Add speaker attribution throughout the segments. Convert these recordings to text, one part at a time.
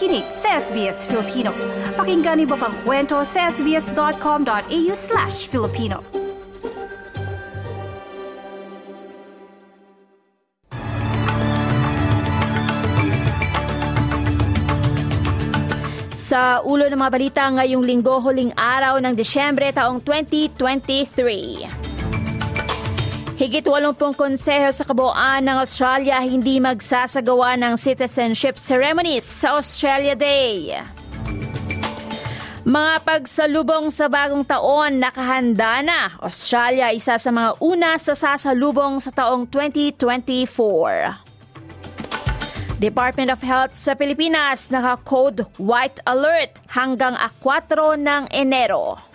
Speaker 1: nakikinig sa SBS Filipino. Pakinggan niyo pang kwento sa sbs.com.au slash Filipino. Sa ulo ng mga balita ngayong linggo huling araw ng Desyembre taong 2023. Higit 80 konseho sa kabuuan ng Australia hindi magsasagawa ng citizenship ceremonies sa Australia Day. Mga pagsalubong sa bagong taon nakahanda na. Australia isa sa mga una sa sasalubong sa taong 2024. Department of Health sa Pilipinas naka-code white alert hanggang 4 ng Enero.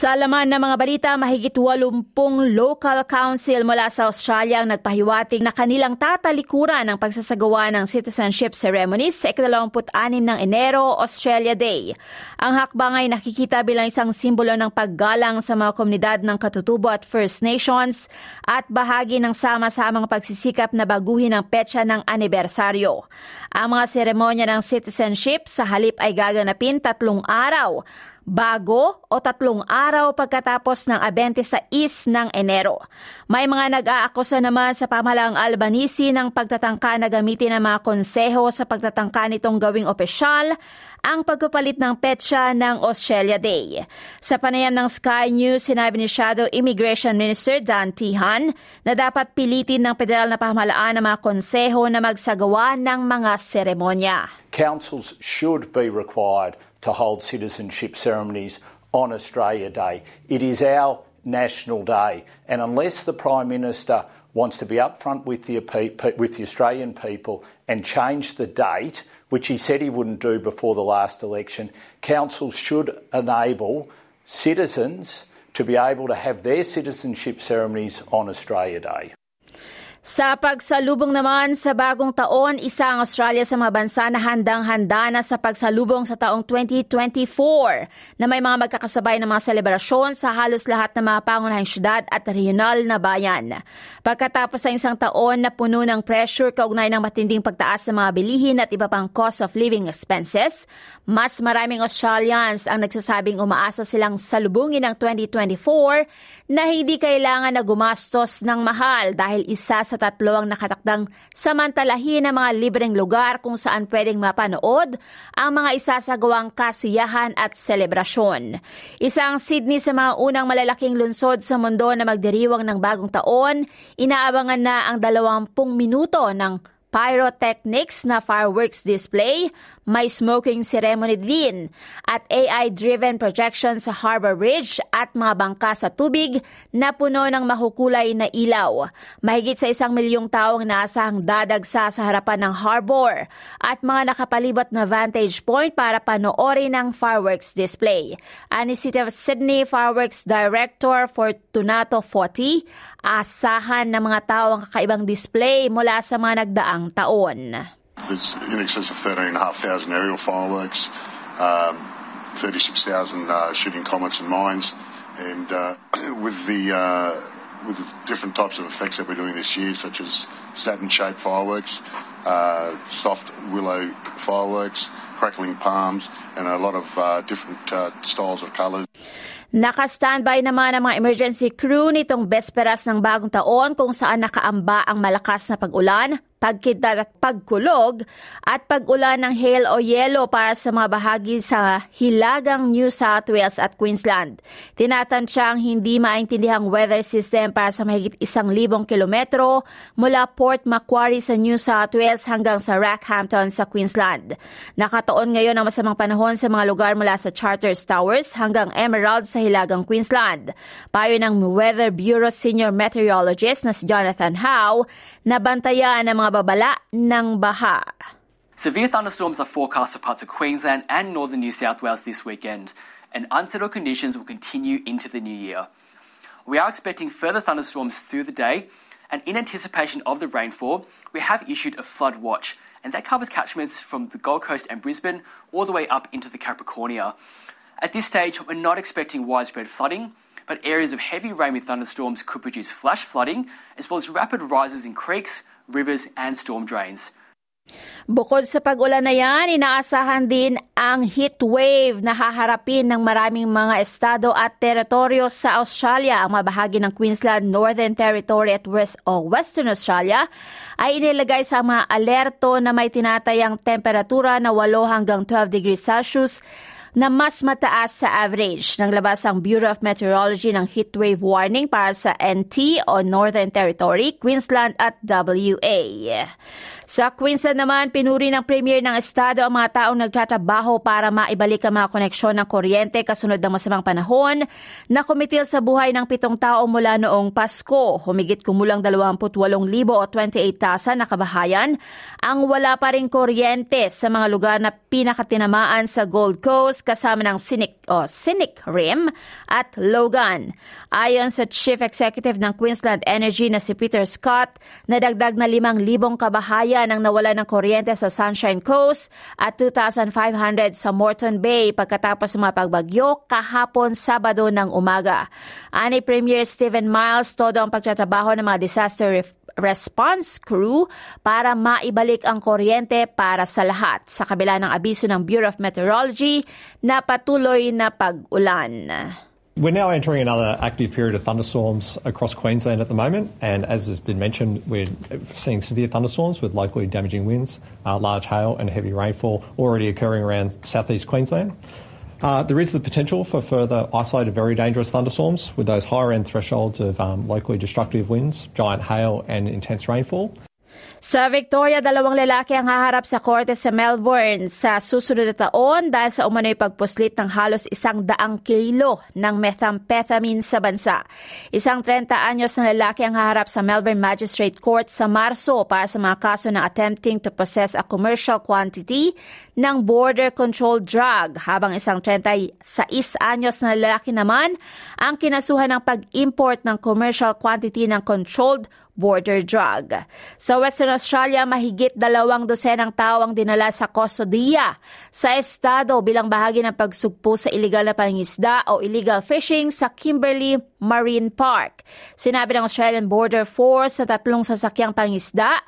Speaker 1: Sa laman ng mga balita, mahigit 80 local council mula sa Australia ang nagpahiwatig na kanilang tatalikuran ang pagsasagawa ng citizenship ceremonies sa 26 ng Enero, Australia Day. Ang hakbang ay nakikita bilang isang simbolo ng paggalang sa mga komunidad ng katutubo at First Nations at bahagi ng sama-samang pagsisikap na baguhin ang petsa ng anibersaryo. Ang mga seremonya ng citizenship sa halip ay gaganapin tatlong araw bago o tatlong araw pagkatapos ng 26 ng Enero. May mga nag-aakusa naman sa pamahalaang Albanese ng pagtatangka na gamitin ng mga konseho sa pagtatangka nitong gawing opisyal ang pagpapalit ng petsa ng Australia Day. Sa panayam ng Sky News, sinabi ni Shadow Immigration Minister Dan Tihan na dapat pilitin ng federal na pamahalaan ng mga konseho na magsagawa ng mga seremonya.
Speaker 2: Councils should be required to hold citizenship ceremonies on Australia Day. It is our national day, and unless the Prime Minister wants to be upfront with the, with the Australian people and change the date, which he said he wouldn't do before the last election, councils should enable citizens to be able to have their citizenship ceremonies on Australia Day.
Speaker 1: Sa pagsalubong naman sa bagong taon, isa ang Australia sa mga bansa na handang-handa na sa pagsalubong sa taong 2024 na may mga magkakasabay na mga selebrasyon sa halos lahat ng mga pangunahing syudad at regional na bayan. Pagkatapos sa isang taon na puno ng pressure kaugnay ng matinding pagtaas sa mga bilihin at iba pang cost of living expenses, mas maraming Australians ang nagsasabing umaasa silang salubungin ng 2024 na hindi kailangan na gumastos ng mahal dahil isa sa tatlo ang nakatakdang samantalahin ng mga libreng lugar kung saan pwedeng mapanood ang mga isasagawang kasiyahan at selebrasyon. Isang Sydney sa mga unang malalaking lungsod sa mundo na magdiriwang ng bagong taon, inaabangan na ang 20 minuto ng pyrotechnics na fireworks display, may smoking ceremony din at AI-driven projection sa Harbor Bridge at mga bangka sa tubig na puno ng mahukulay na ilaw. Mahigit sa isang milyong tao ang naasahang dadagsa sa harapan ng harbor at mga nakapalibot na vantage point para panoorin ang fireworks display. Ani City of Sydney Fireworks Director Fortunato Foti, asahan ng mga tao ang kakaibang display mula sa mga nagdaang taon.
Speaker 3: There's in excess of 13,500 aerial fireworks, um, 36,000 uh, shooting comets and mines, and uh, with the uh, with the different types of effects that we're doing this year, such as Saturn-shaped fireworks, uh, soft willow fireworks, crackling palms, and a lot of uh, different uh, styles of colours.
Speaker 1: Naka-standby naman ang mga emergency crew nitong besperas ng bagong taon kung saan nakaamba ang malakas na pag-ulan, pagkidlat at pagkulog at pag-ulan ng hail o yelo para sa mga bahagi sa hilagang New South Wales at Queensland. Tinatansya ang hindi maintindihang weather system para sa mahigit isang libong kilometro mula Port Macquarie sa New South Wales hanggang sa Rockhampton sa Queensland. Nakatoon ngayon ang masamang panahon sa mga lugar mula sa Charters Towers hanggang Emerald sa hilagang Queensland. Payo ng Weather Bureau Senior Meteorologist na si Jonathan Howe, ang mga babala ng baha.
Speaker 4: Severe thunderstorms are forecast for parts of Queensland and northern New South Wales this weekend, and unsettled conditions will continue into the new year. We are expecting further thunderstorms through the day, and in anticipation of the rainfall, we have issued a flood watch, and that covers catchments from the Gold Coast and Brisbane all the way up into the Capricornia. At this stage, we're not expecting widespread flooding, but areas of heavy rain with thunderstorms could produce flash flooding, as well as rapid rises in creeks, rivers, and storm drains.
Speaker 1: Bukod sa pag-ulan na yan, inaasahan din ang heat wave na haharapin ng maraming mga estado at teritoryo sa Australia. Ang mabahagi ng Queensland, Northern Territory at West o Western Australia ay inilagay sa mga alerto na may tinatayang temperatura na 8 hanggang 12 degrees Celsius na mas mataas sa average. Naglabas ang Bureau of Meteorology ng heatwave warning para sa NT o Northern Territory, Queensland at WA. Sa Queensland naman, pinuri ng Premier ng Estado ang mga taong nagtatrabaho para maibalik ang mga koneksyon ng kuryente kasunod ng masamang panahon na kumitil sa buhay ng pitong tao mula noong Pasko. Humigit kumulang 28,000 o 28,000 na kabahayan ang wala pa rin kuryente sa mga lugar na pinakatinamaan sa Gold Coast kasama ng Cynic, o Cynic Rim at Logan. Ayon sa Chief Executive ng Queensland Energy na si Peter Scott, nadagdag na 5,000 kabahayan nang nawala ng kuryente sa Sunshine Coast at 2,500 sa Morton Bay pagkatapos ng mga pagbagyo kahapon Sabado ng umaga. Ani Premier Stephen Miles, todo ang pagtatrabaho ng mga disaster response crew para maibalik ang kuryente para sa lahat sa kabila ng abiso ng Bureau of Meteorology na patuloy na pag-ulan.
Speaker 5: We're now entering another active period of thunderstorms across Queensland at the moment, and as has been mentioned, we're seeing severe thunderstorms with locally damaging winds, uh, large hail, and heavy rainfall already occurring around southeast Queensland. Uh, there is the potential for further isolated, very dangerous thunderstorms with those higher end thresholds of um, locally destructive winds, giant hail, and intense rainfall.
Speaker 1: Sa Victoria, dalawang lalaki ang haharap sa korte sa Melbourne sa susunod na taon dahil sa umano'y pagpuslit ng halos isang daang kilo ng methamphetamine sa bansa. Isang 30 anyos na lalaki ang haharap sa Melbourne Magistrate Court sa Marso para sa mga kaso ng attempting to possess a commercial quantity ng border control drug habang isang 36 anyos na lalaki naman ang kinasuhan ng pag-import ng commercial quantity ng controlled border drug. Sa Western Australia, mahigit dalawang dosenang tao ang dinala sa kustodiya sa estado bilang bahagi ng pagsugpo sa illegal na pangingisda o illegal fishing sa Kimberley Marine Park. Sinabi ng Australian Border Force sa tatlong sasakyang pangisda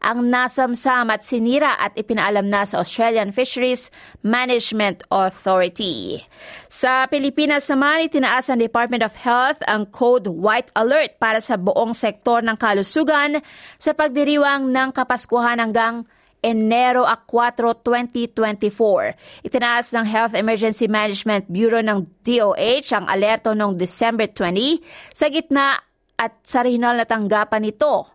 Speaker 1: ang nasamsam at sinira at ipinaalam na sa Australian Fisheries Management Authority. Sa Pilipinas naman, itinaas ng Department of Health ang Code White Alert para sa buong sektor ng kalusugan sa pagdiriwang ng Kapaskuhan hanggang Enero 4, 2024. Itinaas ng Health Emergency Management Bureau ng DOH ang alerto noong December 20 sa gitna at sa regional na tanggapan nito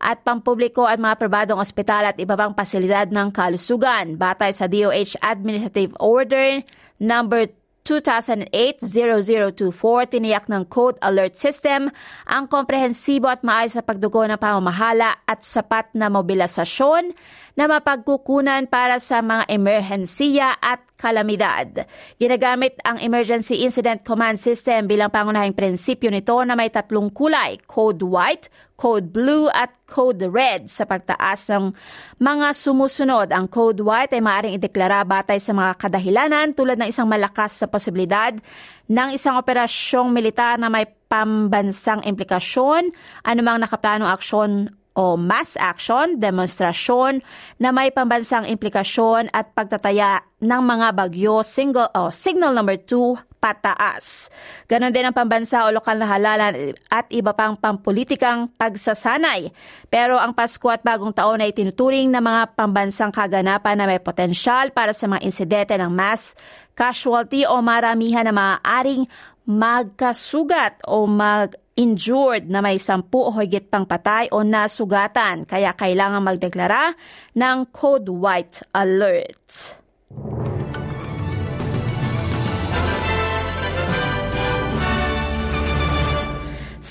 Speaker 1: at pampubliko at mga pribadong ospital at iba pang pasilidad ng kalusugan. Batay sa DOH Administrative Order number 2008-0024, tiniyak ng Code Alert System ang komprehensibo at maayos sa pagdugo ng pamamahala at sapat na mobilisasyon na mapagkukunan para sa mga emerhensiya at kalamidad. Ginagamit ang Emergency Incident Command System bilang pangunahing prinsipyo nito na may tatlong kulay, Code White, Code Blue at Code Red sa pagtaas ng mga sumusunod. Ang Code White ay maaaring ideklara batay sa mga kadahilanan tulad ng isang malakas na posibilidad ng isang operasyong militar na may pambansang implikasyon, anumang nakaplanong aksyon o mass action, demonstrasyon na may pambansang implikasyon at pagtataya ng mga bagyo single o signal number 2 pataas. Ganon din ang pambansa o lokal na halalan at iba pang pampolitikang pagsasanay. Pero ang Pasko at Bagong Taon ay tinuturing na mga pambansang kaganapan na may potensyal para sa mga insidente ng mass casualty o maramihan na maaaring magkasugat o mag injured na may sampu o higit pang patay o nasugatan kaya kailangan magdeklara ng Code White Alert.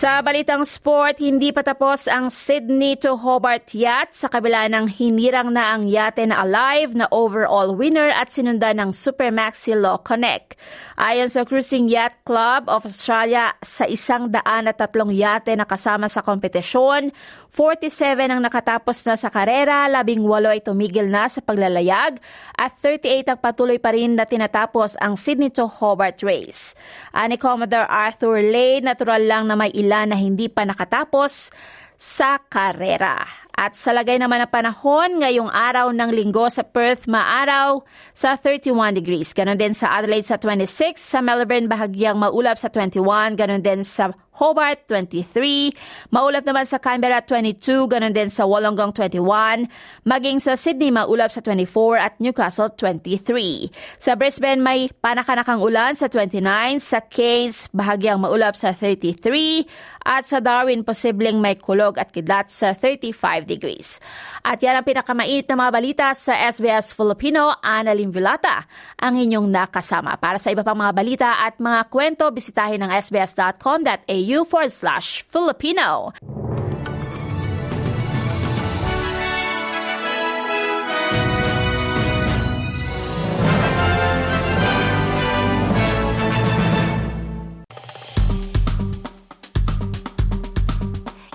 Speaker 1: Sa balitang sport, hindi pa tapos ang Sydney to Hobart Yacht sa kabila ng hinirang na ang yate na alive na overall winner at sinundan ng Supermaxi Law Connect. Ayon sa Cruising Yacht Club of Australia, sa isang daan at tatlong yate na kasama sa kompetisyon, 47 ang nakatapos na sa karera, 18 ay tumigil na sa paglalayag at 38 ang patuloy pa rin na tinatapos ang Sydney to Hobart race. Ani Commodore Arthur Lay, natural lang na may ilan na hindi pa nakatapos sa karera. At sa lagay naman ng panahon, ngayong araw ng linggo sa Perth, maaraw sa 31 degrees. Ganon din sa Adelaide sa 26, sa Melbourne bahagyang maulap sa 21, ganon din sa Hobart 23, maulap naman sa Canberra 22, ganon din sa Wollongong 21, maging sa Sydney maulap sa 24 at Newcastle 23. Sa Brisbane may panakanakang ulan sa 29, sa Cairns bahagyang maulap sa 33, at sa Darwin posibleng may kulog at kidlat sa 35 degrees. At yan ang pinakamait na mga balita sa SBS Filipino, Annalyn Vilata, ang inyong nakasama. Para sa iba pang mga balita at mga kwento, bisitahin ang sbs.com.au forward slash Filipino.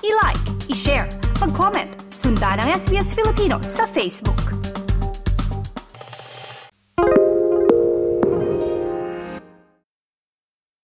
Speaker 6: I-like, i-share, mag-comment, sundan ang SBS Filipino sa Facebook.